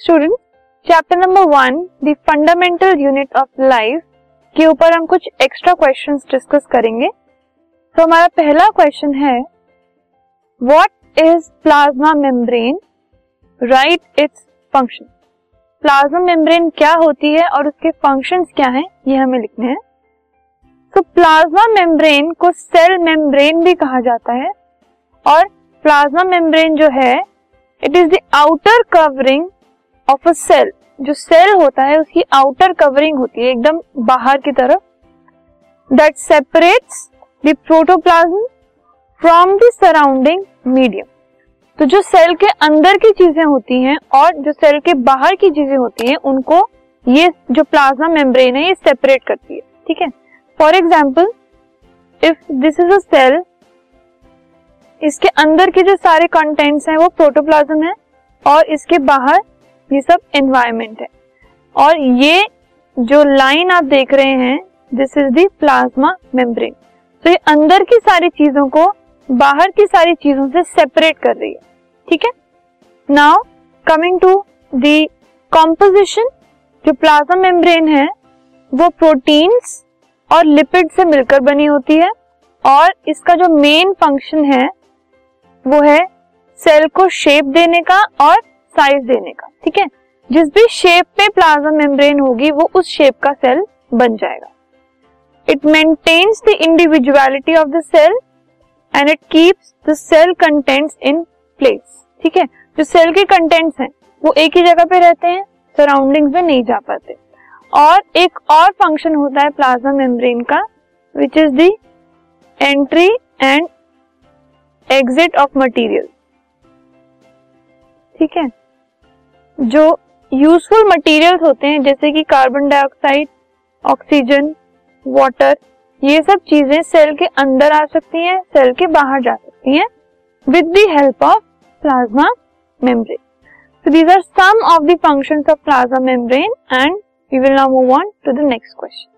Student chapter number one the fundamental unit of life के ऊपर हम कुछ एक्स्ट्रा क्वेश्चंस डिस्कस करेंगे। तो हमारा पहला क्वेश्चन है what is plasma membrane right its function plasma membrane क्या होती है और उसके फ़ंक्शंस क्या हैं, ये हमें लिखने हैं। तो प्लाज्मा मेम्ब्रेन को सेल मेम्ब्रेन भी कहा जाता है और प्लाज्मा मेम्ब्रेन जो है it is the outer covering of a cell जो सेल होता है, उसकी आउटर कवरिंग होती है, एकदम बाहर की तरफ़ that separates the protoplasm from the surrounding medium तो जो सेल के अंदर की चीज़ें होती हैं और जो सेल के बाहर की चीज़ें होती हैं, उनको ये जो प्लाज्मा मेम्ब्रेन है, ये सेपरेट करती है, ठीक है? For example if this is a cell इसके अंदर के जो सारे कंटेंट्स हैं, वो प्रोटोप्लाज्म है, और इसके बाहर ये सब एनवायरमेंट है। और ये जो लाइन आप देख रहे हैं this is the plasma membrane तो ये अंदर की सारी चीज़ों को बाहर की सारी चीज़ों से सेपरेट कर रही है। ठीक है? Now coming to the composition जो प्लाज्मा मेम्ब्रेन है, वो प्रोटीन्स और लिपिड से मिलकर बनी होती है। और इसका जो मेन फ़ंक्शन है, वो है सेल को शेप देने का और साइज़ देने का, ठीक है? जिस भी शेप में प्लाज्मा मेम्ब्रेन होगी, वो उस शेप का सेल बन जाएगा। It maintains the individuality of the cell and it keeps the cell contents in place ठीक है? जो सेल के कंटेंट्स हैं, वो एक ही जगह पे रहते हैं सराउंडिंग्स में नहीं जा पाते। और एक और फ़ंक्शन होता है प्लाज्मा मेम्ब्रेन का which is the entry and exit of material ठीक है? जो यूजफुल मटेरियल्स होते हैं, जैसे कि कार्बन डाइऑक्साइड ऑक्सीजन वाटर ये सब चीज़ें सेल के अंदर आ सकती हैं सेल के बाहर जा सकती हैं with help of plasma membrane so these are some of the functions of plasma membrane and we will now move on to the next question